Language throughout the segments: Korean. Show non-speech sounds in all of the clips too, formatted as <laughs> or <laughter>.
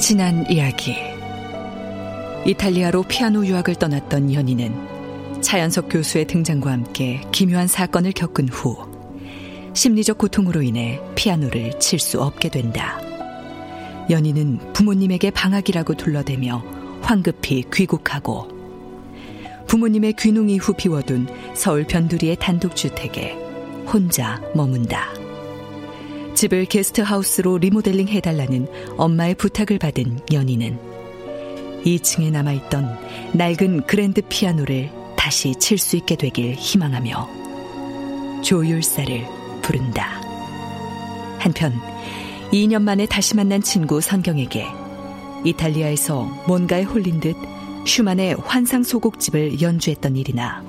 지난 이야기. 이탈리아로 피아노 유학을 떠났던 연희는 차연석 교수의 등장과 함께 기묘한 사건을 겪은 후 심리적 고통으로 인해 피아노를 칠 수 없게 된다. 연희는 부모님에게 방학이라고 둘러대며 황급히 귀국하고 부모님의 귀농 이후 비워둔 서울 변두리의 단독주택에 혼자 머문다. 집을 게스트하우스로 리모델링 해달라는 엄마의 부탁을 받은 연희는 2층에 남아있던 낡은 그랜드 피아노를 다시 칠 수 있게 되길 희망하며 조율사를 부른다. 한편 2년 만에 다시 만난 친구 선경에게 이탈리아에서 뭔가에 홀린 듯 슈만의 환상 소곡집을 연주했던 일이나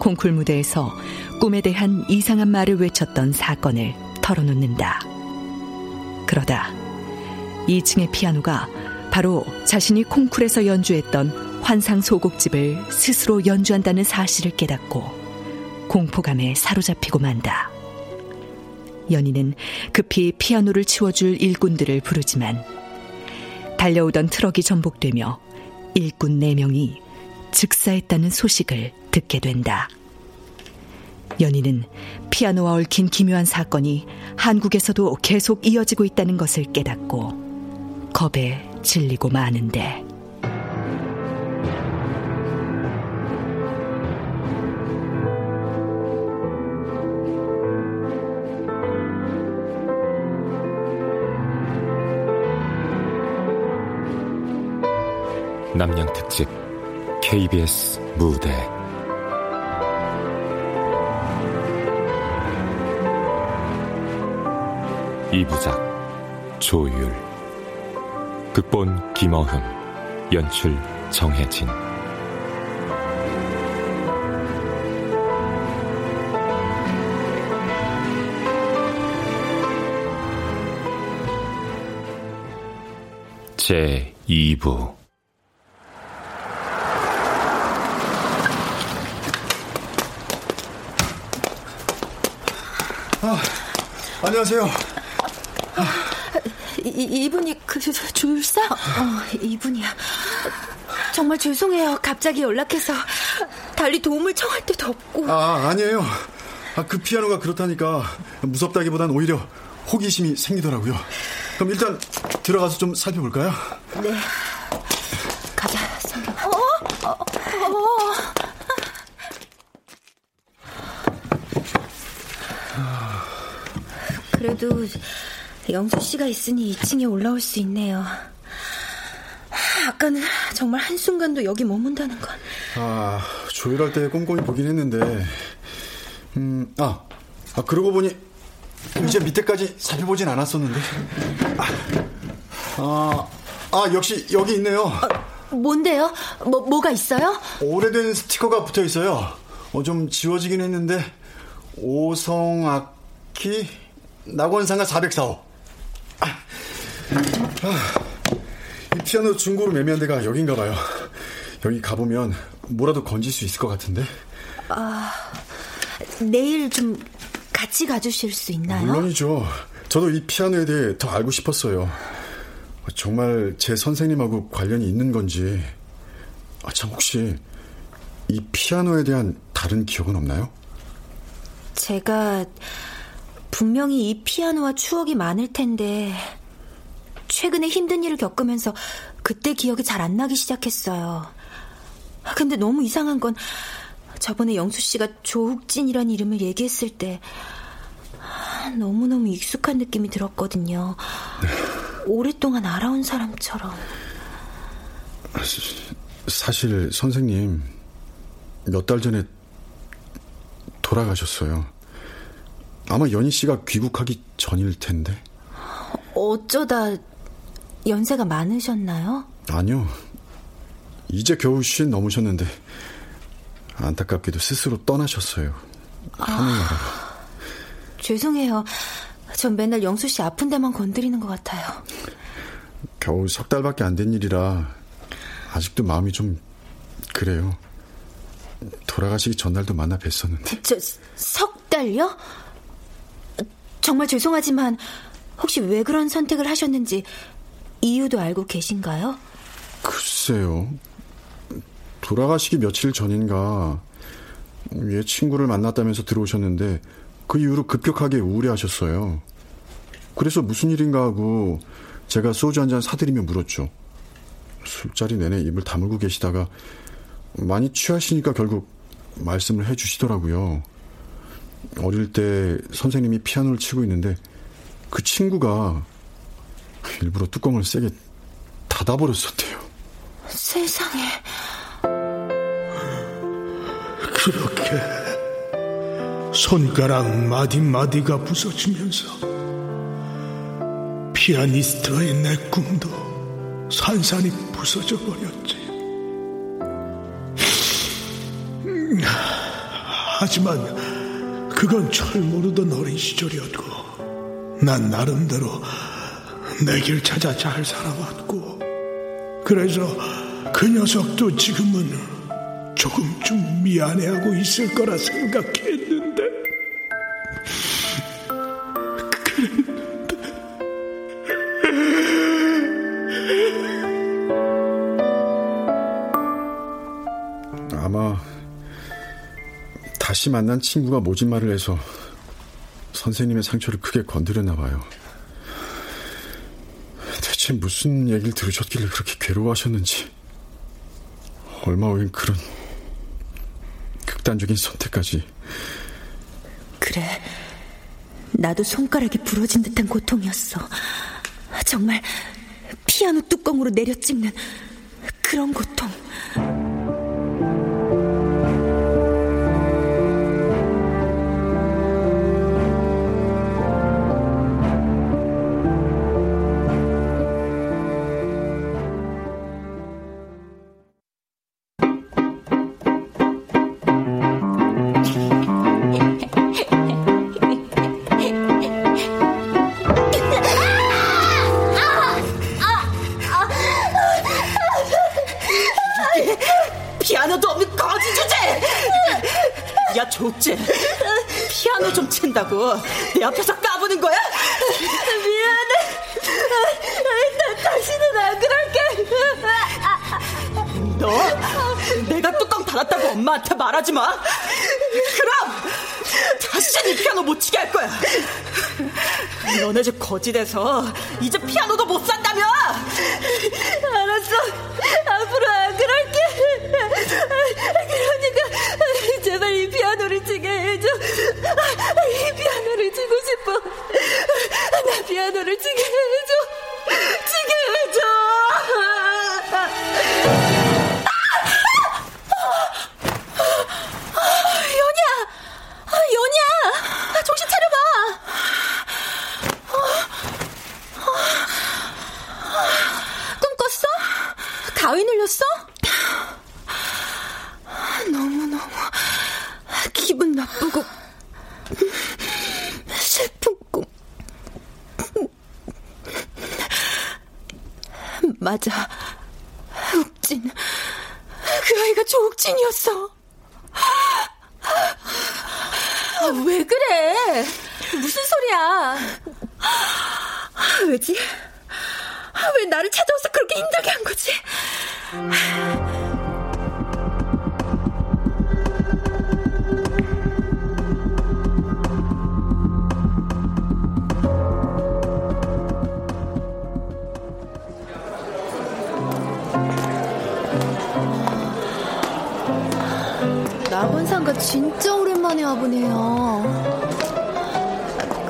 콩쿨 무대에서 꿈에 대한 이상한 말을 외쳤던 사건을 털어놓는다. 그러다 2층의 피아노가 바로 자신이 콩쿨에서 연주했던 환상 소곡집을 스스로 연주한다는 사실을 깨닫고 공포감에 사로잡히고 만다. 연희는 급히 피아노를 치워줄 일꾼들을 부르지만 달려오던 트럭이 전복되며 일꾼 4명이 즉사했다는 소식을 듣게 된다. 연희는 피아노와 얽힌 기묘한 사건이 한국에서도 계속 이어지고 있다는 것을 깨닫고 겁에 질리고 마는데. 남양 특집 KBS 무대 이부작 조율. 극본 김어흠 연출 정혜진. 제 2부. 아, 안녕하세요. 이, 이분이 그 조율사? 어, 이분이야. 정말 죄송해요. 갑자기 연락해서 달리 도움을 청할 데도 없고. 아, 아니에요. 아, 그 피아노가 그렇다니까 무섭다기보단 오히려 호기심이 생기더라고요. 그럼 일단 들어가서 좀 살펴볼까요? 네. 가자, 성경. 어? 어, 어. 그래도 영수 씨가 있으니 2층에 올라올 수 있네요. 아까는 정말 한순간도 여기 머문다는 건. 아, 조율할 때 꼼꼼히 보긴 했는데, 음, 아, 아 그러고 보니 이제 밑에까지 살펴보진 않았었는데. 아, 아, 아 역시 여기 있네요. 아, 뭔데요? 뭐, 뭐가 있어요? 오래된 스티커가 붙어 있어요. 어, 좀 지워지긴 했는데, 오성악기 낙원상가 404호. 이 피아노 중고로 매매한 데가 여긴가 봐요. 여기 가보면 뭐라도 건질 수 있을 것 같은데. 아, 내일 좀 같이 가주실 수 있나요? 물론이죠. 저도 이 피아노에 대해 더 알고 싶었어요. 정말 제 선생님하고 관련이 있는 건지. 아, 참, 혹시 이 피아노에 대한 다른 기억은 없나요? 제가 분명히 이 피아노와 추억이 많을 텐데, 최근에 힘든 일을 겪으면서 그때 기억이 잘 안 나기 시작했어요. 근데 너무 이상한 건 저번에 영수 씨가 조욱진이란 이름을 얘기했을 때 너무너무 익숙한 느낌이 들었거든요. 오랫동안 알아온 사람처럼. 사실 선생님 몇 달 전에 돌아가셨어요. 아마 연희 씨가 귀국하기 전일 텐데. 어, 어쩌다 연세가 많으셨나요? 아니요. 이제 겨우 쉰 넘으셨는데 안타깝게도 스스로 떠나셨어요. 하늘나라로. 아, 죄송해요. 전 맨날 영수 씨 아픈 데만 건드리는 것 같아요. 겨우 석 달밖에 안 된 일이라 아직도 마음이 좀 그래요. 돌아가시기 전날도 만나 뵀었는데. 저, 석 달요? 정말 죄송하지만 혹시 왜 그런 선택을 하셨는지 이유도 알고 계신가요? 글쎄요. 돌아가시기 며칠 전인가 위에 친구를 만났다면서 들어오셨는데 그 이후로 급격하게 우울해하셨어요. 그래서 무슨 일인가 하고 제가 소주 한 잔 사드리며 물었죠. 술자리 내내 입을 다물고 계시다가 많이 취하시니까 결국 말씀을 해주시더라고요. 어릴 때 선생님이 피아노를 치고 있는데 그 친구가 일부러 뚜껑을 세게 닫아버렸었대요. 세상에. 그렇게 손가락 마디마디가 부서지면서 피아니스트의 내 꿈도 산산이 부서져 버렸지. 하지만 그건 철 모르던 어린 시절이었고 난 나름대로 내 길 찾아 잘 살아왔고 그래서 그 녀석도 지금은 조금쯤 미안해하고 있을 거라 생각했 다시 만난 친구가 모진 말을 해서 선생님의 상처를 크게 건드렸나 봐요. 대체 무슨 얘기를 들으셨길래 그렇게 괴로워하셨는지. 얼마 후엔 그런 극단적인 선택까지. 그래 나도 손가락이 부러진 듯한 고통이었어. 정말 피아노 뚜껑으로 내려 찍는 그런 고통 친다고 내 앞에서 까부는 거야? 미안해. 나 다시는 안 그럴게. 너 내가 뚜껑 닫았다고 엄마한테 말하지 마. 그럼 다시는 이 피아노 못 치게 할 거야. 너네 집 거지 돼서 이제 피아노도 못산다며. 알았어. 앞으로 안 그럴게. 그러니까 제발 이 피아노를 치게 해줘. 이 피아노를 치고 싶어. 나 피아노를 치게 해줘. 낙원상가 진짜 오랜만에 와보네요.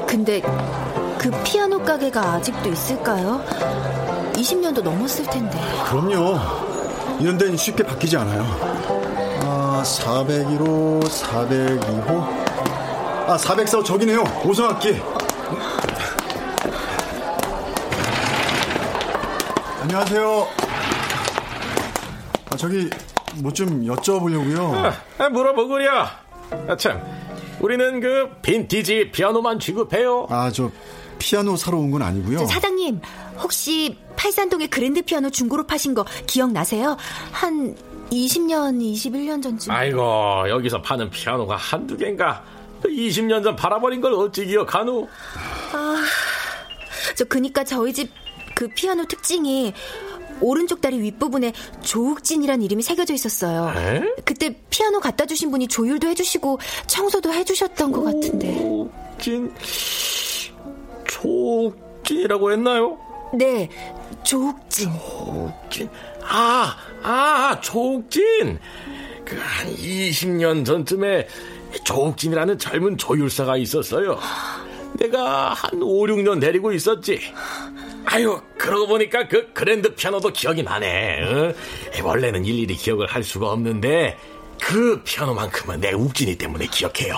근데 그 피아노 가게가 아직도 있을까요? 20년도 넘었을 텐데. 그럼요. 이런 데는 쉽게 바뀌지 않아요. 아, 401호, 402호. 아, 404호 저기네요. 오성학기. 안녕하세요. 아, 저기 뭐 좀 여쭤보려고요. 아, 물어보구려. 아, 참, 우리는 그 빈티지 피아노만 취급해요. 아, 저 피아노 사러 온 건 아니고요. 사장님, 혹시 팔산동에 그랜드 피아노 중고로 파신 거 기억나세요? 한 20년, 21년 전쯤. 아이고, 여기서 파는 피아노가 한두 개인가? 20년 전 팔아버린 걸 어찌 기억하누? 아, 저 그니까 저희 집 그 피아노 특징이 오른쪽 다리 윗부분에 조욱진이란 이름이 새겨져 있었어요. 에? 그때 피아노 갖다 주신 분이 조율도 해주시고 청소도 해주셨던 것 같은데. 조욱진, 조욱진이라고 했나요? 네, 조욱진. 조욱진. 아, 아, 조욱진. 그 한 20년 전쯤에 조욱진이라는 젊은 조율사가 있었어요. 내가 한 5, 6년 데리고 있었지. 아유, 그러고 보니까 그 그랜드 피아노도 기억이 나네. 어? 원래는 일일이 기억을 할 수가 없는데 그 피아노만큼은 내 욱진이 때문에 기억해요.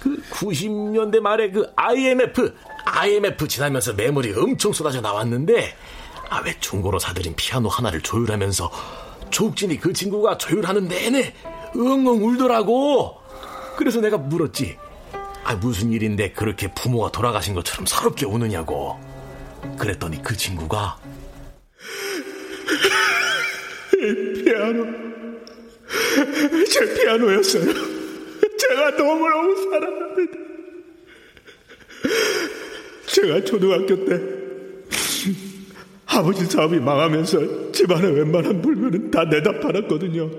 그 90년대 말에 그 IMF, IMF 지나면서 매물이 엄청 쏟아져 나왔는데 아 왜 중고로 사들인 피아노 하나를 조율하면서 조욱진이 그 친구가 조율하는 내내 엉엉 울더라고. 그래서 내가 물었지. 아 무슨 일인데 그렇게 부모가 돌아가신 것처럼 서럽게 우느냐고. 그랬더니 그 친구가 피아노. 제 피아노였어요. 제가 너무너무 사랑합니다. 제가 초등학교 때 아버지 사업이 망하면서 집안의 웬만한 물건은 다 내다 팔았거든요.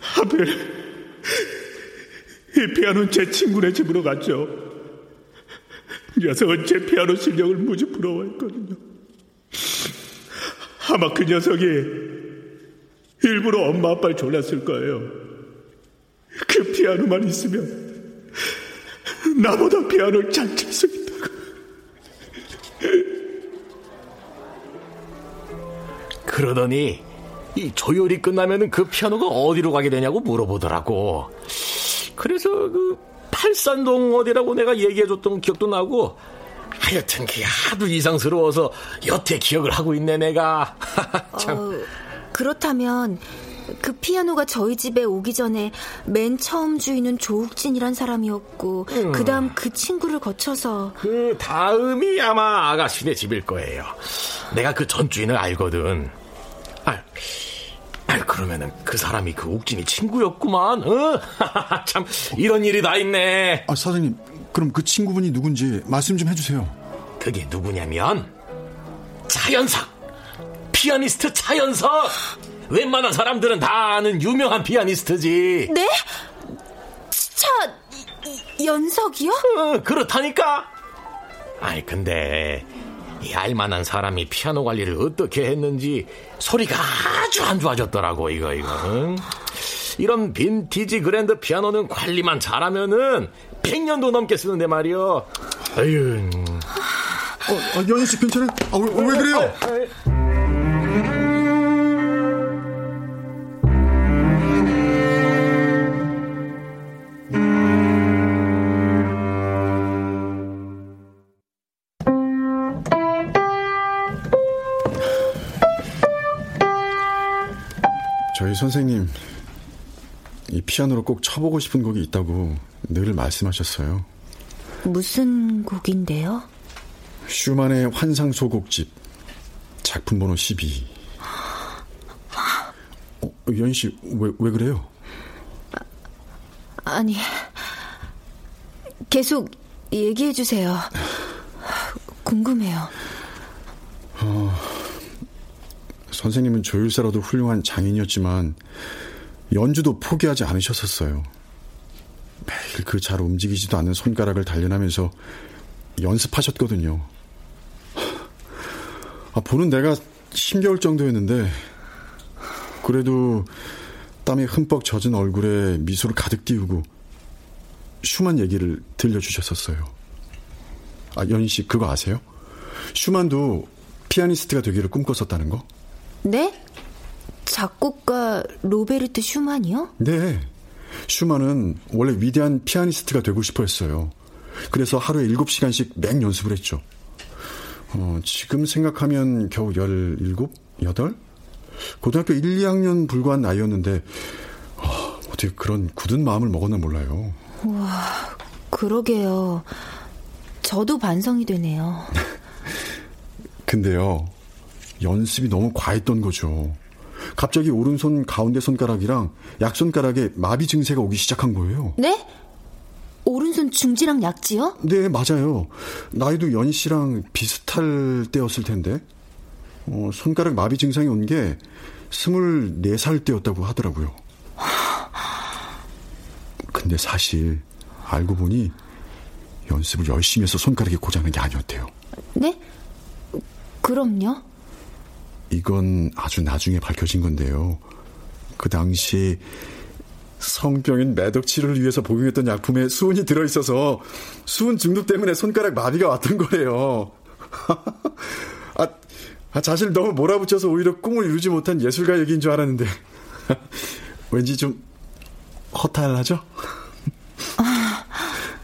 하필 이 피아노는 제 친구네 집으로 갔죠. 녀석은 제 피아노 실력을 무지 부러워했거든요. 아마 그 녀석이 일부러 엄마 아빠를 졸랐을 거예요. 그 피아노만 있으면 나보다 피아노를 잘 칠 수 있다고. 그러더니 이 조율이 끝나면은 그 피아노가 어디로 가게 되냐고 물어보더라고. 그래서 그 팔산동 어디라고 내가 얘기해줬던 기억도 나고 하여튼 그게 하도 이상스러워서 여태 기억을 하고 있네 내가. <laughs> 참. 어, 그렇다면 그 피아노가 저희 집에 오기 전에 맨 처음 주인은 조욱진이란 사람이었고 음. 그다음 그 친구를 거쳐서 그 다음이 아마 아가씨네 집일 거예요. 내가 그 전 주인을 알거든. 아, 아 그러면은 그 사람이 그 옥진이 친구였구만. 어? <laughs> 참 이런 일이 다 있네. 아, 사장님, 그럼 그 친구분이 누군지 말씀 좀 해주세요. 그게 누구냐면 차연석, 피아니스트 차연석. 웬만한 사람들은 다 아는 유명한 피아니스트지. 네? 차 연석이요? 어, 그렇다니까. 아이 근데 이 알만한 사람이 피아노 관리를 어떻게 했는지 소리가 아주 안 좋아졌더라고 이거 이거. 응? 이런 빈티지 그랜드 피아노는 관리만 잘하면은 100년도 넘게 쓰는데 말이요. 아유. 어, 아, 연희 씨 괜찮아요? 아, 왜, 왜 그래요? 저희 선생님 이 피아노로 꼭 쳐보고 싶은 곡이 있다고 늘 말씀하셨어요. 무슨 곡인데요? 슈만의 환상 소곡집 작품 번호 12. 어, 연희 씨, 왜, 왜 그래요? 아니 계속 얘기해 주세요. 궁금해요. 어, 선생님은 조율사로도 훌륭한 장인이었지만 연주도 포기하지 않으셨었어요. 매일 그 잘 움직이지도 않는 손가락을 단련하면서 연습하셨거든요. 아, 보는 내가 힘겨울 정도였는데 그래도 땀이 흠뻑 젖은 얼굴에 미소를 가득 띄우고 슈만 얘기를 들려주셨었어요. 아, 연희 씨 그거 아세요? 슈만도 피아니스트가 되기를 꿈꿨었다는 거? 네? 작곡가 로베르트 슈만이요? 네. 슈만은 원래 위대한 피아니스트가 되고 싶어 했어요. 그래서 하루에 7시간씩 맹 연습을 했죠. 어, 지금 생각하면 겨우 17, 8? 고등학교 1, 2학년 불과한 나이였는데 어, 어떻게 그런 굳은 마음을 먹었나 몰라요. 와, 그러게요. 저도 반성이 되네요. <laughs> 근데요, 연습이 너무 과했던 거죠. 갑자기 오른손 가운데 손가락이랑 약손가락에 마비 증세가 오기 시작한 거예요. 네? 오른손 중지랑 약지요? 네, 맞아요. 나이도 연희 씨랑 비슷할 때였을 텐데. 어, 손가락 마비 증상이 온 게 24살 때였다고 하더라고요. 근데 사실 알고 보니 연습을 열심히 해서 손가락이 고장난 게 아니었대요. 네? 그럼요? 이건 아주 나중에 밝혀진 건데요. 그 당시 성병인 매독 치료를 위해서 복용했던 약품에 수은이 들어있어서 수은 중독 때문에 손가락 마비가 왔던 거예요. <laughs> 아, 아, 사실 너무 몰아붙여서 오히려 꿈을 이루지 못한 예술가 얘기인 줄 알았는데 <laughs> 왠지 좀 허탈하죠? 아,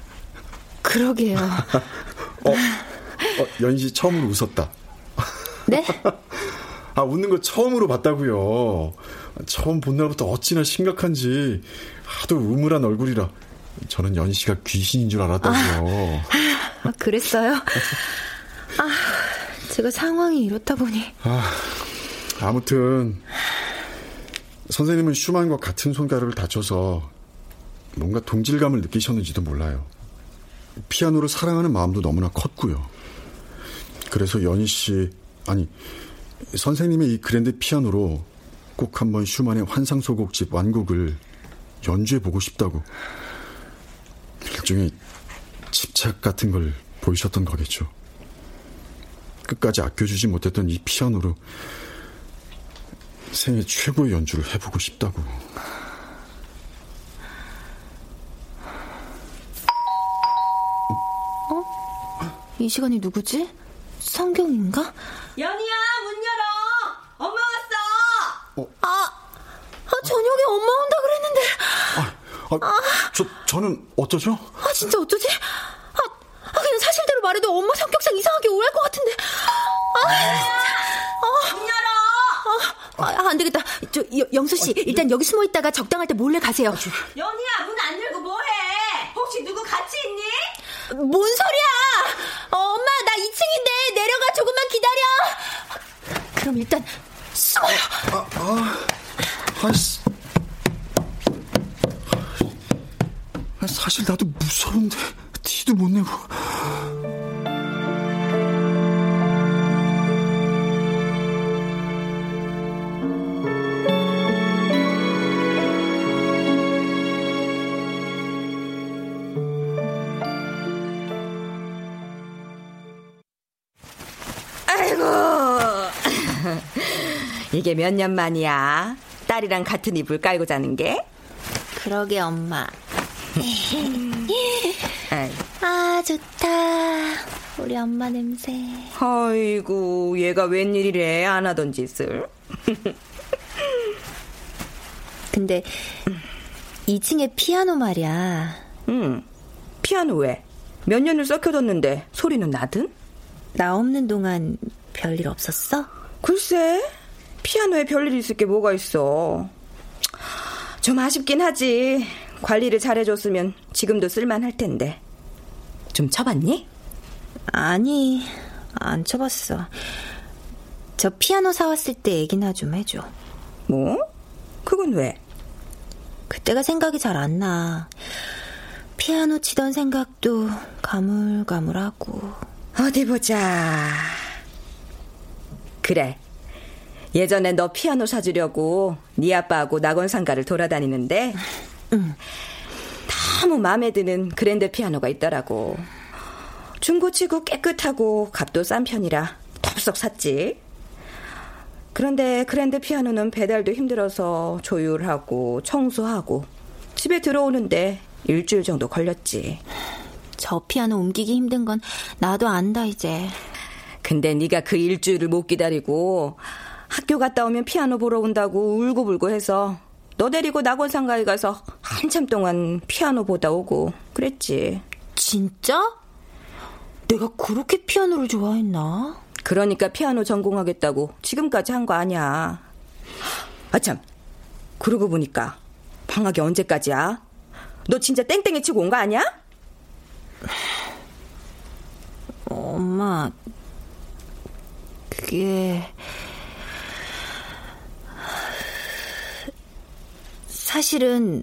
<laughs> 그러게요. 어, 어, 연시 처음으로 웃었다. 네? 아, 웃는 거 처음으로 봤다고요. 처음 본 날부터 어찌나 심각한지 하도 우물한 얼굴이라 저는 연씨가 귀신인 줄 알았다고요. 아, 아, 그랬어요? 아, 제가 상황이 이렇다 보니. 아, 아무튼 선생님은 슈만과 같은 손가락을 다쳐서 뭔가 동질감을 느끼셨는지도 몰라요. 피아노를 사랑하는 마음도 너무나 컸고요. 그래서 연희 씨, 아니, 선생님의 이 그랜드 피아노로 꼭 한번 슈만의 환상소곡집 완곡을 연주해 보고 싶다고 일종의 집착 같은 걸 보이셨던 거겠죠. 끝까지 아껴주지 못했던 이 피아노로 생애 최고의 연주를 해보고 싶다고. 어? 이 시간이 누구지? 성경인가? 연희야, 문 열어! 엄마 왔어! 어? 아, 아, 저녁에 엄마 온다 그랬는데. 아, 아, 아, 저, 저는 어쩌죠? 아, 진짜 어쩌지? 아, 아, 그냥 사실대로 말해도 엄마 성격상 이상하게 오해할 것 같은데. 아, 진짜. 어. 문 열어! 아, 안 되겠다. 저, 여, 영수 씨, 일단 여기 숨어 있다가 적당할 때 몰래 가세요. 연희야, 문 안 열고 뭐해? 혹시 누구 같이 있니? 뭔 소리야! 어, 엄마, 나 2층인데 내려가 조금만 기다려. 그럼 일단 숨어요. 아, 아, 아이씨. 사실 나도 무서운데 티도 못 내고. 아이고. <laughs> 이게 몇 년 만이야? 딸이랑 같은 이불 깔고 자는 게? 그러게 엄마 아 좋다. 우리 엄마 냄새. 아이고 얘가 웬일이래? 안 하던 짓을. <laughs> 근데 2층에 피아노 말이야. 응 피아노 왜? 몇 년을 썩혀뒀는데 소리는 나든? 나 없는 동안 별일 없었어? 글쎄 피아노에 별일 있을 게 뭐가 있어? 좀 아쉽긴 하지 관리를 잘해줬으면 지금도 쓸만할 텐데 좀 쳐봤니? 아니 안 쳐봤어 저 피아노 사왔을 때 얘기나 좀 해줘 뭐? 그건 왜? 그때가 생각이 잘 안 나. 피아노 치던 생각도 가물가물하고. 어디 보자. 그래. 예전에 너 피아노 사주려고 네 아빠하고 낙원상가를 돌아다니는데 응. 너무 마음에 드는 그랜드 피아노가 있더라고. 중고치고 깨끗하고 값도 싼 편이라 덥석 샀지. 그런데 그랜드 피아노는 배달도 힘들어서 조율하고 청소하고 집에 들어오는데 일주일 정도 걸렸지. 저 피아노 옮기기 힘든 건 나도 안다 이제. 근데 네가 그 일주일을 못 기다리고 학교 갔다 오면 피아노 보러 온다고 울고불고 해서 너 데리고 낙원상가에 가서 한참 동안 피아노 보다 오고 그랬지. 진짜? 내가 그렇게 피아노를 좋아했나? 그러니까 피아노 전공하겠다고 지금까지 한 거 아니야. 아참, 그러고 보니까 방학이 언제까지야? 너 진짜 땡땡이 치고 온 거 아니야? 엄마, 그게... 사실은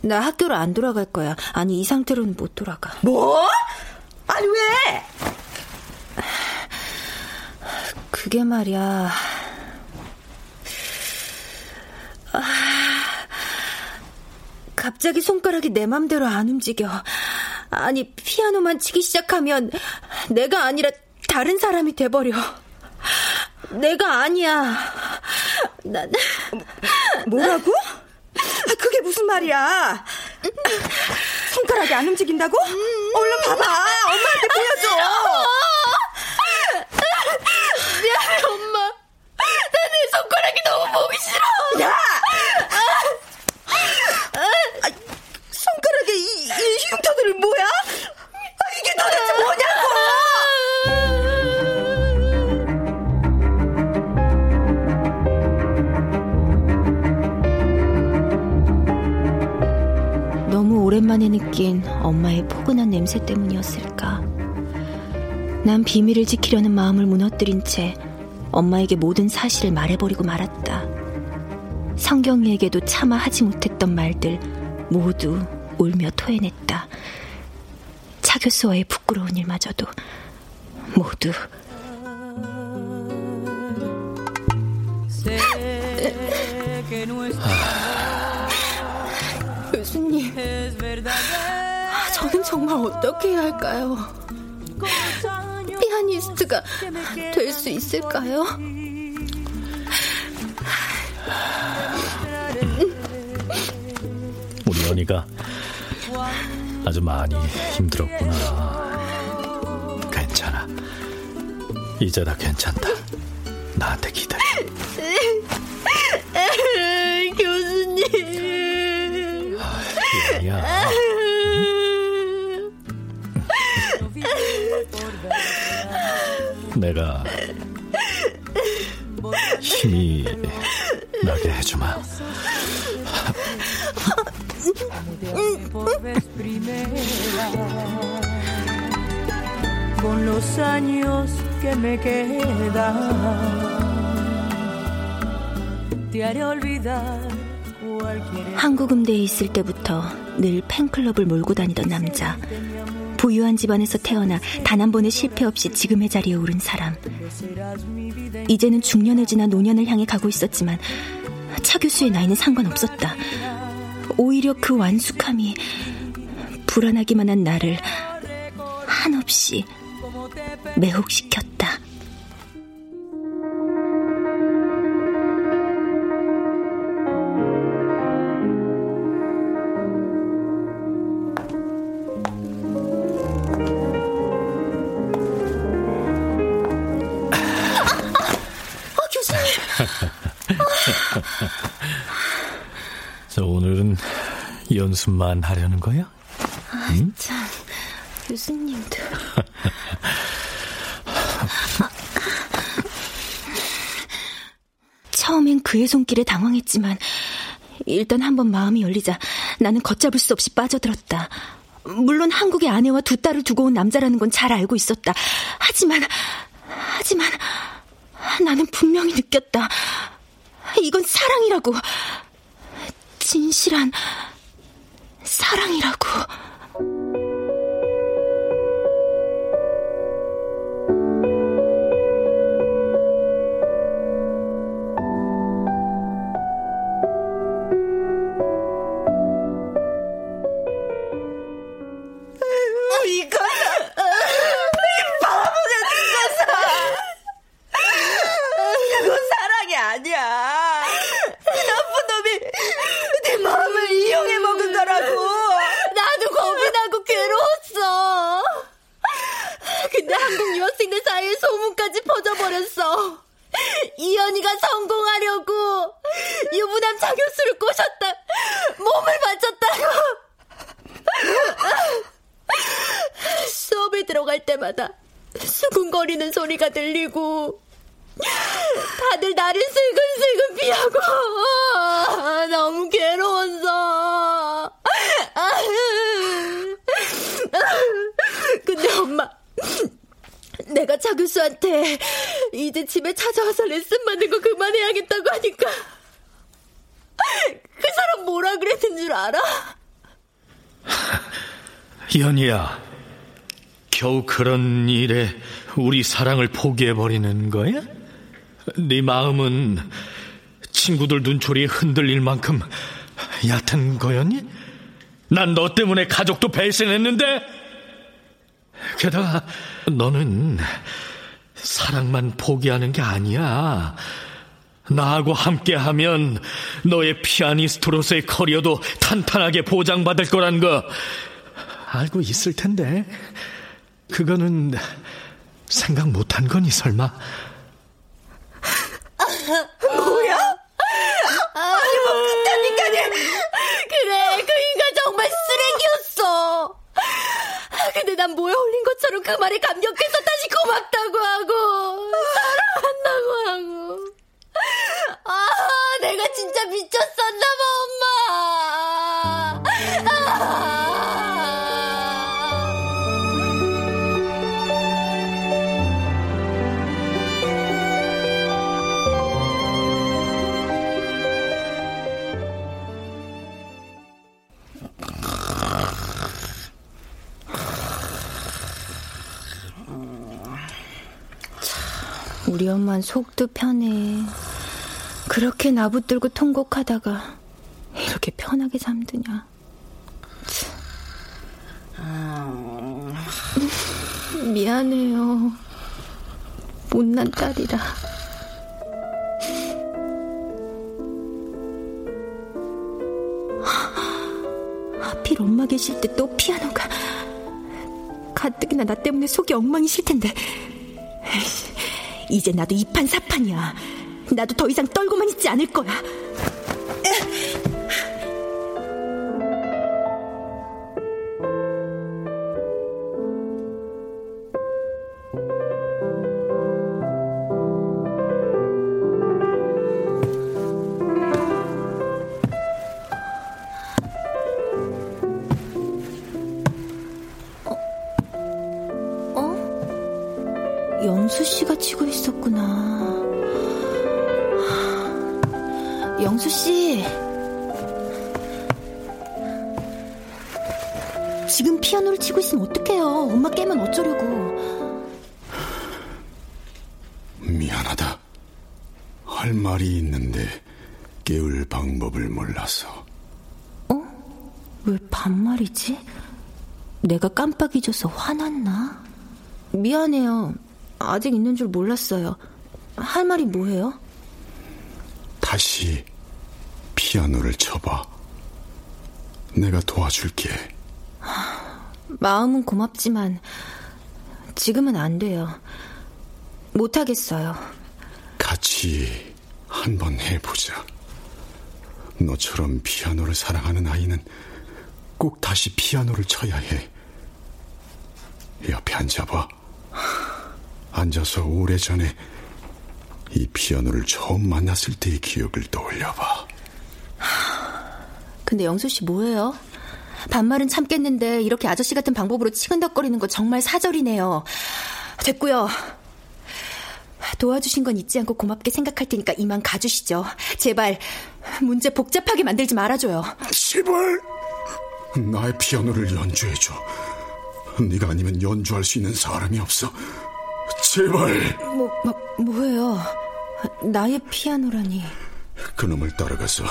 나 학교를 안 돌아갈 거야. 아니 이 상태로는 못 돌아가. 뭐? 아니 왜? 그게 말이야. 아, 갑자기 손가락이 내 맘대로 안 움직여. 아니 피아노만 치기 시작하면 내가 아니라 다른 사람이 돼버려. 내가 아니야. 난 뭐라고? 그게 무슨 말이야? 손가락이 안 움직인다고? 얼른 봐봐. 엄마한테 보여줘. 미안해 엄마. 나 내 손가락이 너무 보기 싫어. 야! 아, 손가락에 이, 이 흉터들이 뭐야? 아, 이게 도대체 뭐냐고! 오랜만에 느낀 엄마의 포근한 냄새 때문이었을까. 난 비밀을 지키려는 마음을 무너뜨린 채 엄마에게 모든 사실을 말해버리고 말았다. 성경이에게도 차마 하지 못했던 말들 모두 울며 토해냈다. 차 교수와의 부끄러운 일마저도 모두 정말 어떻게 해야 할까요? 피아니스트가 될 수 있을까요? 우리 연희가 아주 많이 힘들었구나. 괜찮아. 이제 다 괜찮다. 나한테 기다려. <laughs> 내가 힘이 나게 해주마. con los años que me quedan. Te haré olvidar cualquier 한국 음대에 있을 때부터 늘 팬클럽을 몰고 다니던 남자. 부유한 집안에서 태어나 단 한 번의 실패 없이 지금의 자리에 오른 사람. 이제는 중년을 지나 노년을 향해 가고 있었지만 차 교수의 나이는 상관없었다. 오히려 그 완숙함이 불안하기만 한 나를 한없이 매혹시켰다. 저 오늘은 연습만 하려는 거야? 응? 참, 교수님도. <laughs> 처음엔 그의 손길에 당황했지만 일단 한번 마음이 열리자 나는 걷잡을 수 없이 빠져들었다. 물론 한국의 아내와 두 딸을 두고 온 남자라는 건 잘 알고 있었다. 하지만 하지만 나는 분명히 느꼈다. 이건 사랑이라고. 진실한 사랑이라고. 내가 차 교수한테 이제 집에 찾아와서 레슨 받는 거 그만해야겠다고 하니까 그 사람 뭐라 그랬는 줄 알아? <laughs> 연희야, 겨우 그런 일에 우리 사랑을 포기해버리는 거야? 네 마음은 친구들 눈초리에 흔들릴 만큼 얕은 거였니? 난 너 때문에 가족도 배신했는데 게다가 너는 사랑만 포기하는 게 아니야. 나하고 함께하면 너의 피아니스트로서의 커리어도 탄탄하게 보장받을 거란 거 알고 있을 텐데 그거는 생각 못한 거니 설마? <laughs> 뭐야? 아니 뭐 그딴 인간이 그래 그 인간 정말 쓰레기였어 근데 난 뭐에 홀린 것처럼 그 말에 감격해서 다시 고맙다고 하고. 사랑한다고 하고. 아 내가 진짜 미쳤었나 봐 엄마. 아. 우리 엄만 속도 편해. 그렇게 나붙들고 통곡하다가 이렇게 편하게 잠드냐. 미안해요. 못난 딸이라. 하필 엄마 계실 때 또 피아노가 가뜩이나 나 때문에 속이 엉망이실 텐데 이 제 나도 이판 사판이야. 나도 더 이상 떨고만 있지 않을 거야 잊어서 화났나? 미안해요. 아직 있는 줄 몰랐어요. 할 말이 뭐예요? 다시 피아노를 쳐봐. 내가 도와줄게. 마음은 고맙지만 지금은 안 돼요. 못하겠어요. 같이 한번 해보자. 너처럼 피아노를 사랑하는 아이는 꼭 다시 피아노를 쳐야 해. 옆에 앉아봐. 앉아서 오래전에 이 피아노를 처음 만났을 때의 기억을 떠올려봐. 근데 영수 씨 뭐예요? 반말은 참겠는데 이렇게 아저씨 같은 방법으로 치근덕거리는 거 정말 사절이네요. 됐고요. 도와주신 건 잊지 않고 고맙게 생각할 테니까 이만 가주시죠. 제발 문제 복잡하게 만들지 말아줘요. 제발 나의 피아노를 연주해줘. 네가 아니면 연주할 수 있는 사람이 없어. 제발. 뭐, 뭐 뭐예요? 나의 피아노라니. 그놈을 따라가서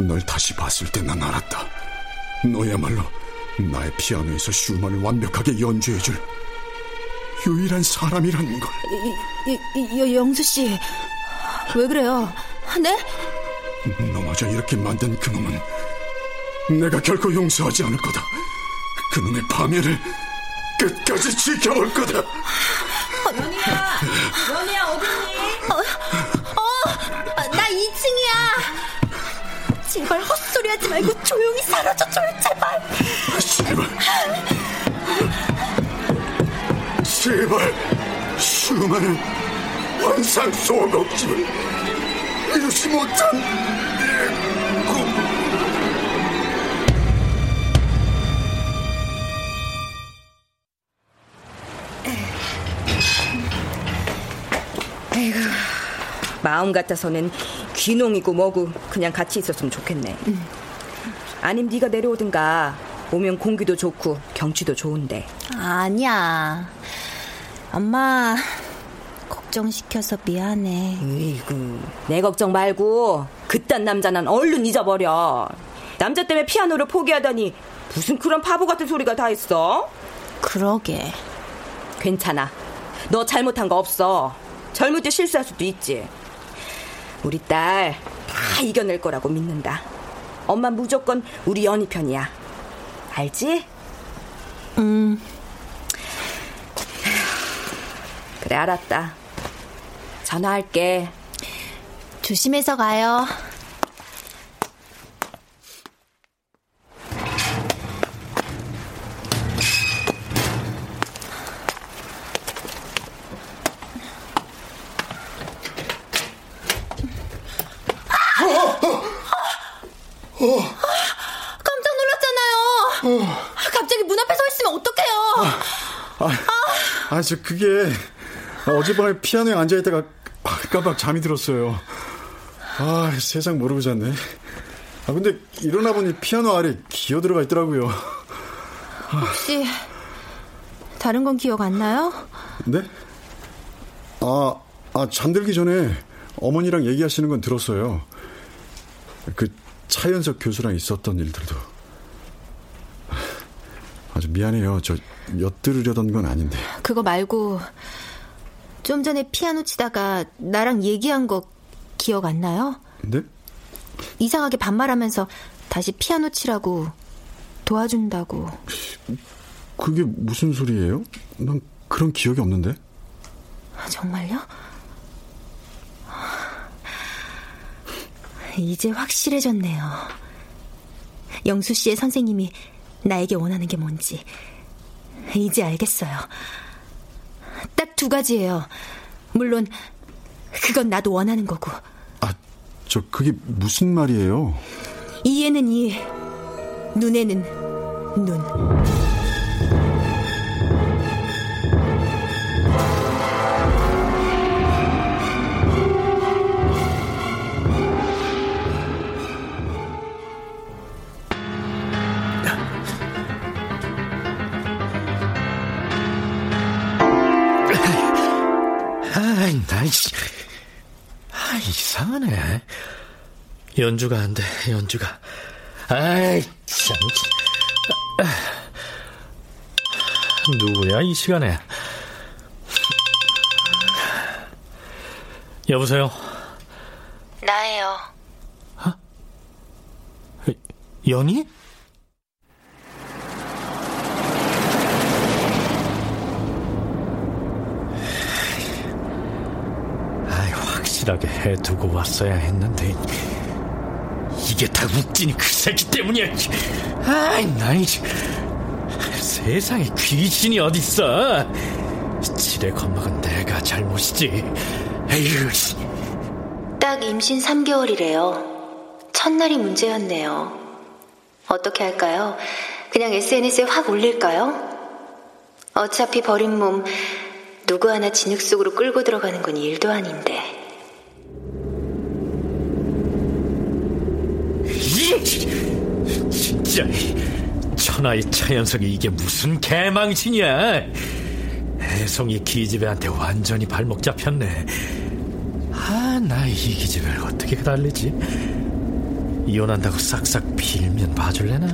널 다시 봤을 때 난 알았다. 너야말로 나의 피아노에서 슈만을 완벽하게 연주해줄 유일한 사람이라는 걸. 이, 이, 이, 영수 씨, 왜 그래요? 네? 넘어져 이렇게 만든 그놈은 내가 결코 용서하지 않을 거다. 그놈의 파멸을 끝까지 지켜올 거다. 연희야, 연희야 어딨니? 어, 어, 나 2층이야. 제발 헛소리하지 말고 조용히 사라져 줘요, 제발. 제발. 제발. 슈 수많은 환상 소곡집을 이루지 못한 마음 같아서는 귀농이고 뭐고 그냥 같이 있었으면 좋겠네. 아님 네가 내려오든가 오면 공기도 좋고 경치도 좋은데. 아니야. 엄마 걱정시켜서 미안해. 으이구, 내 걱정 말고 그딴 남자는 얼른 잊어버려. 남자 때문에 피아노를 포기하다니 무슨 그런 바보 같은 소리가 다 있어? 그러게. 괜찮아. 너 잘못한 거 없어. 젊을 때 실수할 수도 있지. 우리 딸 다 이겨낼 거라고 믿는다. 엄마 무조건 우리 연희 편이야. 알지? 음. 그래 알았다. 전화할게. 조심해서 가요. 깜짝 놀랐잖아요. 갑자기 문 앞에 서 있으면 어떡해요? 아, 아, 저 그게 어젯밤에 피아노에 앉아 있다가 깜빡 잠이 들었어요. 아, 세상 모르고 잤네. 아, 근데 일어나 보니 피아노 아래 기어 들어가 있더라고요. 혹시 다른 건 기억 안 나요? 네? 아, 아, 잠들기 전에 어머니랑 얘기하시는 건 들었어요. 그 차연석 교수랑 있었던 일들도. 아주 미안해요. 저 엿들으려던 건 아닌데. 그거 말고 좀 전에 피아노 치다가 나랑 얘기한 거 기억 안 나요? 네? 이상하게 반말하면서 다시 피아노 치라고 도와준다고. 그게 무슨 소리예요? 난 그런 기억이 없는데. 정말요? 이제 확실해졌네요. 영수 씨의 선생님이 나에게 원하는 게 뭔지 이제 알겠어요. 딱 두 가지예요. 물론 그건 나도 원하는 거고. 아, 저 그게 무슨 말이에요? 이에는 이, 눈에는 눈. 아이, 나, 씨. 아, 이상하네. 연주가 안 돼, 연주가. 아이, 참. 아, 누구야, 이 시간에? 여보세요? 나예요. 연희? 아이, 확실하게 해두고 왔어야 했는데. 이게 다 욱진이 그 새끼 때문이야. 아이, 나이. 세상에 귀신이 어딨어. 지레 겁먹은 내가 잘못이지. 에휴, 딱 임신 3개월이래요. 첫날이 문제였네요. 어떻게 할까요? 그냥 SNS에 확 올릴까요? 어차피 버린 몸 누구 하나 진흙 속으로 끌고 들어가는 건 일도 아닌데. 진짜 천하의 차연석이 이게 무슨 개망신이야? 혜송이 기집애한테 완전히 발목 잡혔네. 아 나 이 기집애를 어떻게 달래지? 이혼한다고 싹싹 빌면 봐줄래나?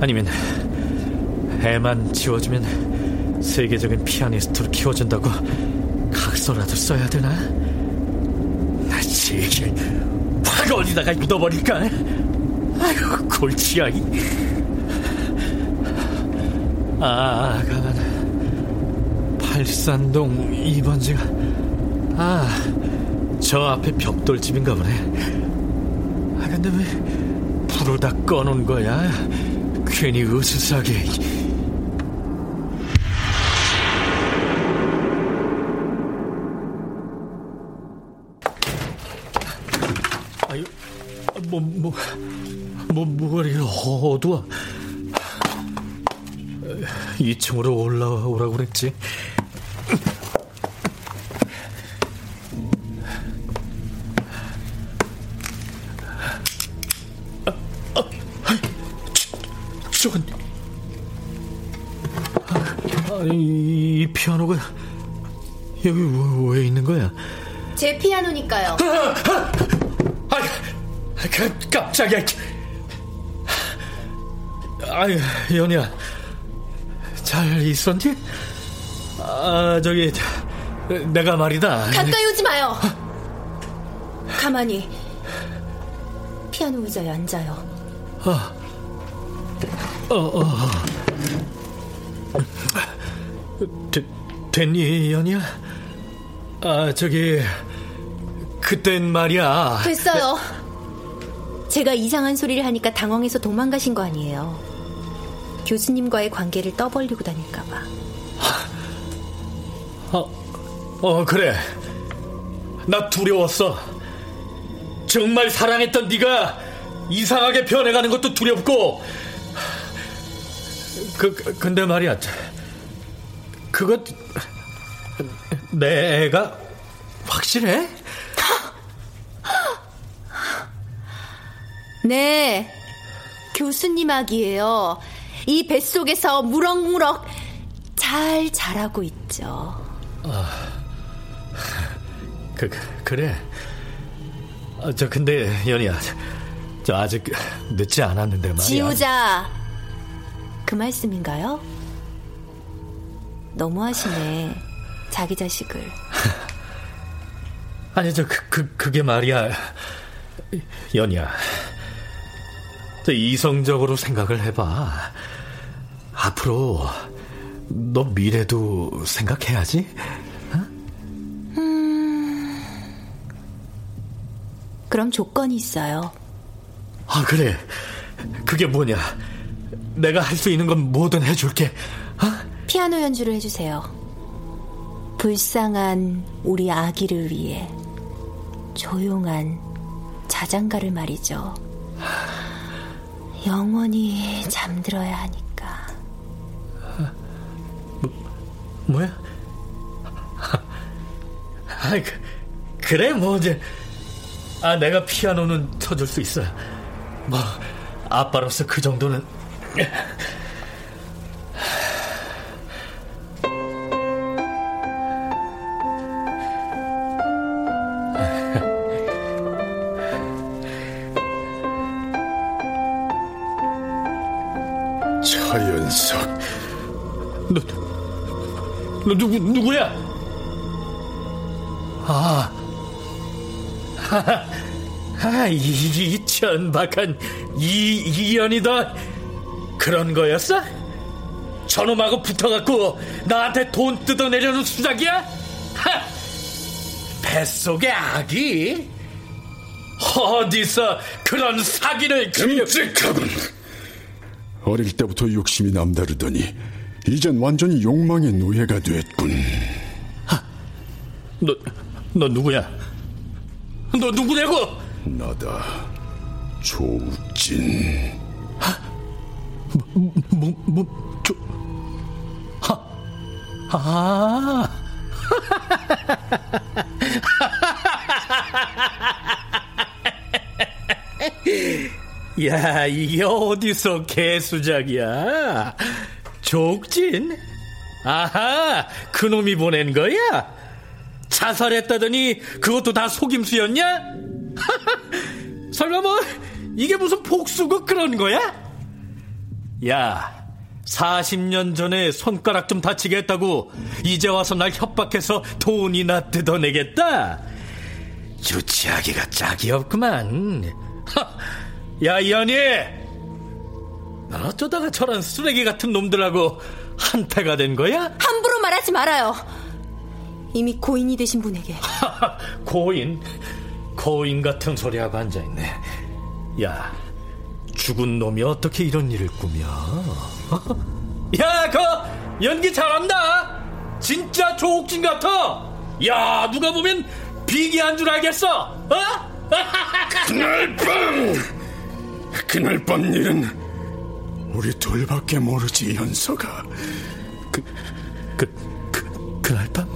아니면 애만 지워주면 세계적인 피아니스트로 키워준다고 각서라도 써야 되나? 나 지금 확 어디다가 묻어버릴까 아유, 골치야. 아, 가만. 팔산동 2번지가. 아, 저 앞에 벽돌집인가 보네. 아, 근데 왜 불을 다 꺼놓은 거야? 괜히 으스스하게. 아유, 뭐, 뭐. 뭐, 뭐가 이렇게 어두워. 2층으로 올라오라고 그랬지. 저건 아니 이 피아노가 여기 왜, 왜 있는 거야? 제 피아노니까요. 아, 그, 깜짝이야. 아유, 연희야. 잘 있었니? 아, 저기, 내가 말이다. 가까이 오지 마요. 가만히 피아노 의자에 앉아요. 어, 어, 어. 되, 됐니, 연희야? 아, 저기, 그땐 말이야. 됐어요. 제가 이상한 소리를 하니까 당황해서 도망가신 거 아니에요. 교수님과의 관계를 떠벌리고 다닐까봐. 어, 어, 그래. 나 두려웠어. 정말 사랑했던 네가 이상하게 변해가는 것도 두렵고. 그, 그, 근데 말이야. 그것, 내 애가 확실해? 네. 교수님 아기예요. 이 뱃속에서 무럭무럭 잘 자라고 있죠. 아, 그, 그래. 아, 저, 근데, 연희야. 저, 아직 늦지 않았는데 말이야. 지우자. 그 말씀인가요? 너무하시네. 자기 자식을. 아니, 저, 그, 그, 그게 말이야. 연희야. 저, 이성적으로 생각을 해봐. 앞으로, 너 미래도 생각해야지? 어? 음... 그럼 조건이 있어요. 아, 그래. 그게 뭐냐. 내가 할 수 있는 건 뭐든 해줄게. 어? 피아노 연주를 해주세요. 불쌍한 우리 아기를 위해 조용한 자장가를 말이죠. 영원히 잠들어야 하니까. 뭐, 뭐야? 아, 그, 그래 뭐 이제 아 내가 피아노는 쳐줄 수 있어. 뭐 아빠로서 그 정도는. 너 누구 누구야? 아, <laughs> 아, 이, 이 천박한 이 이연이다. 그런 거였어? 저놈하고 붙어갖고 나한테 돈 뜯어내려는 수작이야? 하! 뱃속의 아기? 어디서 그런 사기를 끔찍하군. 어릴 때부터 욕심이 남다르더니 이젠 완전히 욕망의 노예가 됐군. 너, 너 누구야? 너 누구냐고? 나다. 조욱진. 뭐, 뭐, 뭐, 저, 하, 아. <laughs> 야, 이게 어디서 개수작이야? 족진? 아하, 그놈이 보낸 거야? 자살했다더니 그것도 다 속임수였냐? <laughs> 설마 뭐 이게 무슨 복수고 그런 거야? 야, 40년 전에 손가락 좀 다치게 했다고 이제 와서 날 협박해서 돈이나 뜯어내겠다? 유치하기가 짝이 없구만. <laughs> 야, 이현이! 넌 어쩌다가 저런 쓰레기 같은 놈들하고 한패가 된 거야? 함부로 말하지 말아요. 이미 고인이 되신 분에게. <laughs> 고인? 고인 같은 소리하고 앉아있네. 야, 죽은 놈이 어떻게 이런 일을 꾸며? <laughs> 야, 그 연기 잘한다. 진짜 조옥진 같아. 야, 누가 보면 비기한 줄 알겠어. 어? <laughs> 그날 밤 그날 밤 일은 우리 둘밖에 모르지 연서가. 그, 그, 그 그날 밤?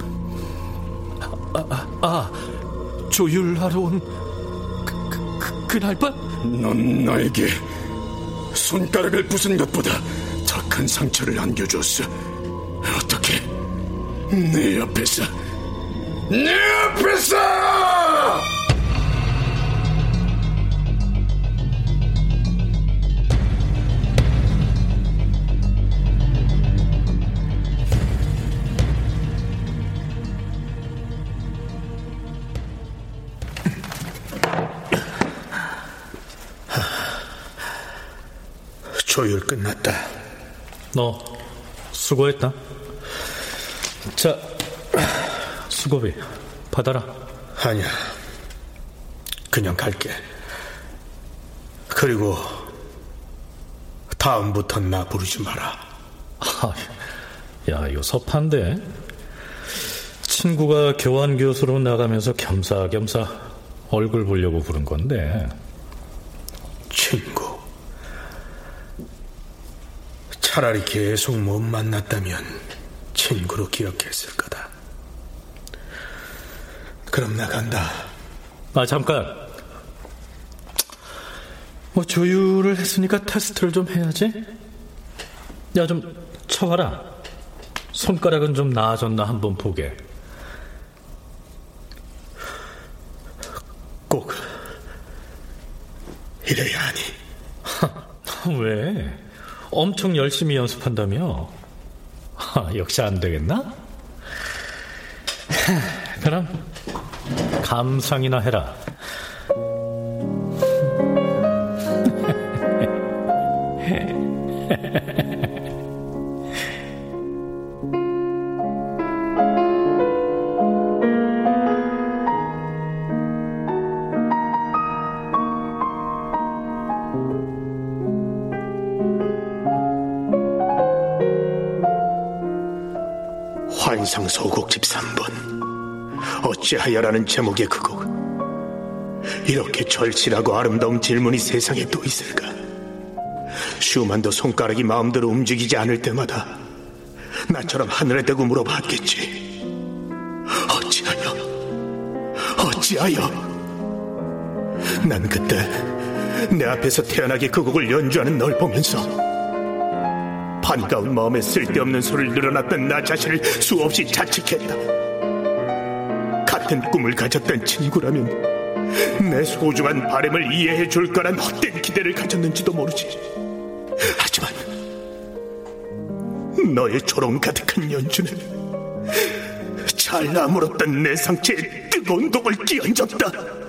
아, 아, 아 조율하러 온 그, 그, 그, 그날 밤? 넌 나에게 손가락을 부순 것보다 더 큰 상처를 안겨줬어. 어떻게? 내 앞에서! 내 앞에서 조율 끝났다. 너 수고했다. 자, 수고비 받아라. 아니야. 그냥 갈게. 그리고 다음부턴 나 부르지 마라. 아, 야, 이거 섭한데. 친구가 교환 교수로 나가면서 겸사겸사 얼굴 보려고 부른 건데. 친구. 차라리 계속 못 만났다면 친구로 기억했을 거다. 그럼 나간다. 아, 잠깐. 뭐 조율을 했으니까 테스트를 좀 해야지. 야, 좀 쳐봐라. 손가락은 좀 나아졌나 한번 보게. 꼭 이래야 하니. <laughs> 왜? 엄청 열심히 연습한다며? 아, 역시 안 되겠나? 그럼 감상이나 해라. 환상소곡집 3번 어찌하여라는 제목의 그 곡. 이렇게 절실하고 아름다운 질문이 세상에 또 있을까? 슈만도 손가락이 마음대로 움직이지 않을 때마다 나처럼 하늘에 대고 물어봤겠지. 어찌하여? 어찌하여? 난 그때 내 앞에서 태연하게 그 곡을 연주하는 널 보면서 반가운 마음에 쓸데없는 소리를 늘어놨던 나 자신을 수없이 자책했다. 같은 꿈을 가졌던 친구라면 내 소중한 바램을 이해해 줄 거란 헛된 기대를 가졌는지도 모르지. 하지만 너의 조롱 가득한 연주는 잘 아물었던 내 상체에 뜨거운 독을 끼얹었다.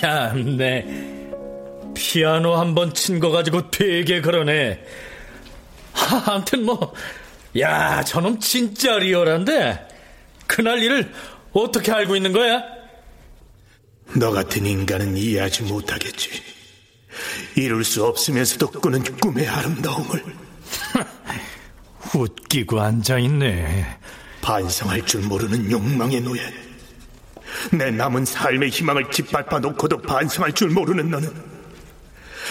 참네. 피아노 한 번 친 거 가지고 되게 그러네. 하, 아무튼 뭐, 야, 저놈 진짜 리얼한데? 그날 일을 어떻게 알고 있는 거야? 너 같은 인간은 이해하지 못하겠지. 이룰 수 없으면서도 꾸는 꿈의 아름다움을. <laughs> 웃기고 앉아있네. 반성할 줄 모르는 욕망의 노예. 내 남은 삶의 희망을 짓밟아 놓고도 반성할 줄 모르는 너는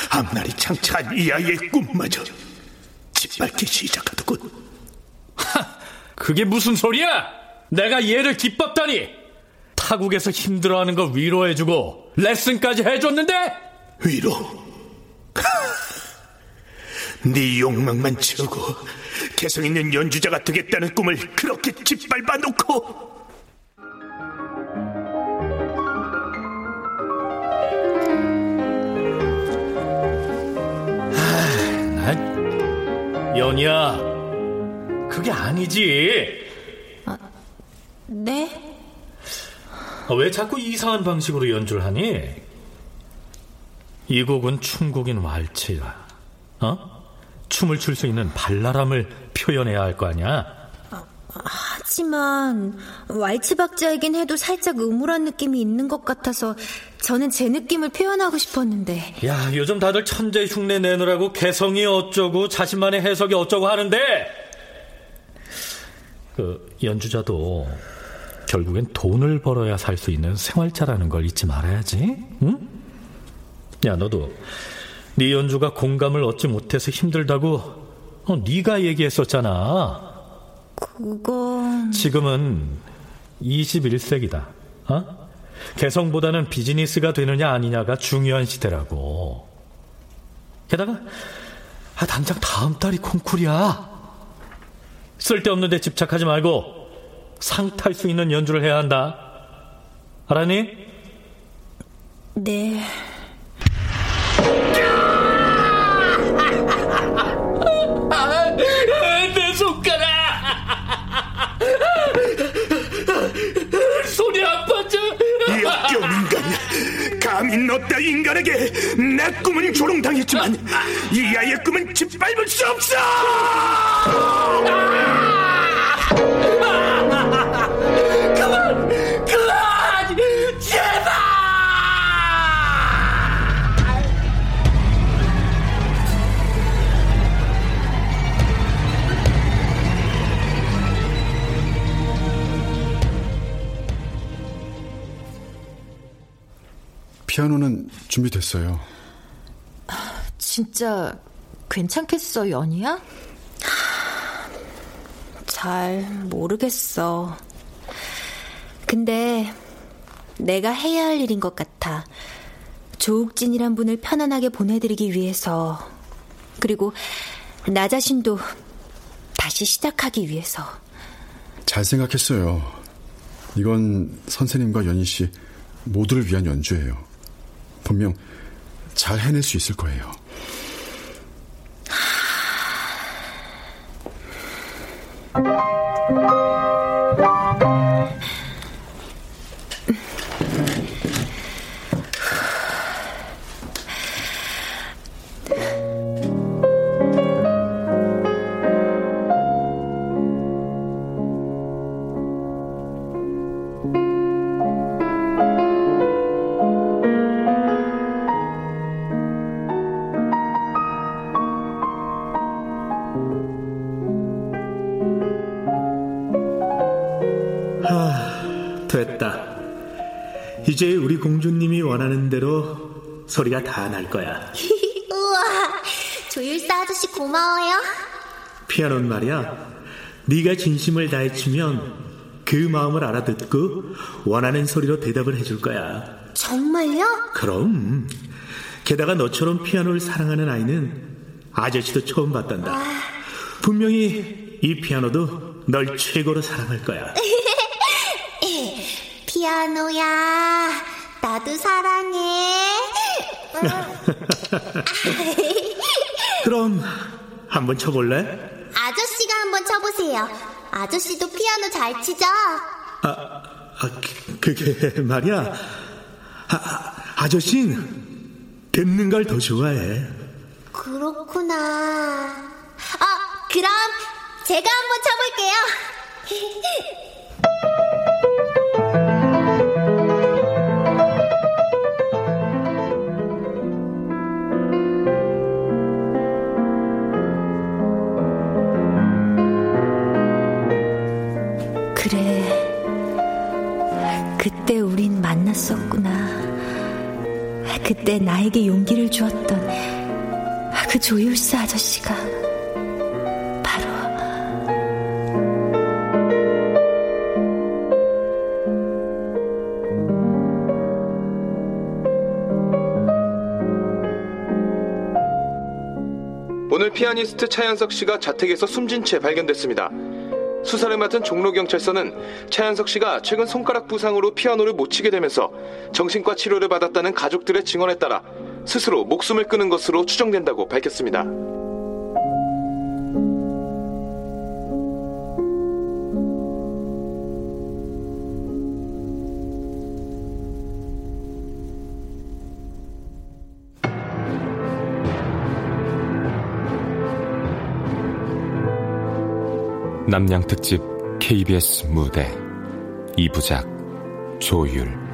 앞날이 창창한 이 아이의 꿈마저 짓밟기 시작하더군. 그게 무슨 소리야? 내가 얘를 기뻤다니! 타국에서 힘들어하는 거 위로해주고 레슨까지 해줬는데? 위로? <laughs> 네 욕망만 채우고 개성 있는 연주자가 되겠다는 꿈을 그렇게 짓밟아 놓고 연희야, 그게 아니지. 네? 아, 왜 자꾸 이상한 방식으로 연주를 하니? 이 곡은 춤곡인 왈츠야. 어? 춤을 출 수 있는 발랄함을 표현해야 할 거 아니야? 하지만 왈츠 박자이긴 해도 살짝 음울한 느낌이 있는 것 같아서 저는 제 느낌을 표현하고 싶었는데 야, 요즘 다들 천재 흉내 내느라고 개성이 어쩌고 자신만의 해석이 어쩌고 하는데 그 연주자도 결국엔 돈을 벌어야 살 수 있는 생활자라는 걸 잊지 말아야지. 응? 야, 너도 네 연주가 공감을 얻지 못해서 힘들다고 어, 네가 얘기했었잖아. 그건 지금은 21세기다. 어? 개성보다는 비즈니스가 되느냐 아니냐가 중요한 시대라고. 게다가 아, 당장 다음 달이 콩쿨이야. 쓸데없는 데 집착하지 말고 상 탈 수 있는 연주를 해야 한다. 알았니? 네. 감히 너 따위 인간에게 내 꿈은 조롱당했지만 이 아이의 꿈은 짓밟을 수 없어! 피아노는 준비됐어요. 진짜 괜찮겠어, 연희야? 잘 모르겠어. 근데 내가 해야 할 일인 것 같아. 조욱진이란 분을 편안하게 보내드리기 위해서. 그리고 나 자신도 다시 시작하기 위해서. 잘 생각했어요. 이건 선생님과 연희 씨 모두를 위한 연주예요. 분명 잘 해낼 수 있을 거예요. 이제 우리 공주님이 원하는 대로 소리가 다 날 거야. <laughs> 우와, 조율사 아저씨 고마워요. 피아노는 말이야. 네가 진심을 다해 치면 그 마음을 알아듣고 원하는 소리로 대답을 해줄 거야. 정말요? 그럼. 게다가 너처럼 피아노를 사랑하는 아이는 아저씨도 처음 봤단다. 분명히 이 피아노도 널 최고로 사랑할 거야. <laughs> 피아노야, 나도 사랑해. <laughs> 그럼 한번 쳐볼래? 아저씨가 한번 쳐보세요. 아저씨도 피아노 잘 치죠? 아, 아 그- 그게 말이야. 아, 아저씨는 듣는 걸 더 좋아해. 그렇구나. 아, 그럼 제가 한번 쳐볼게요. <laughs> 그때 우린 만났었구나. 그때 나에게 용기를 주었던 그 조율사 아저씨가 바로 오늘 피아니스트 차현석 씨가 자택에서 숨진 채 발견됐습니다. 수사를 맡은 종로경찰서는 차현석 씨가 최근 손가락 부상으로 피아노를 못 치게 되면서 정신과 치료를 받았다는 가족들의 증언에 따라 스스로 목숨을 끊은 것으로 추정된다고 밝혔습니다. 남양 특집 KBS 무대. 이부작 조율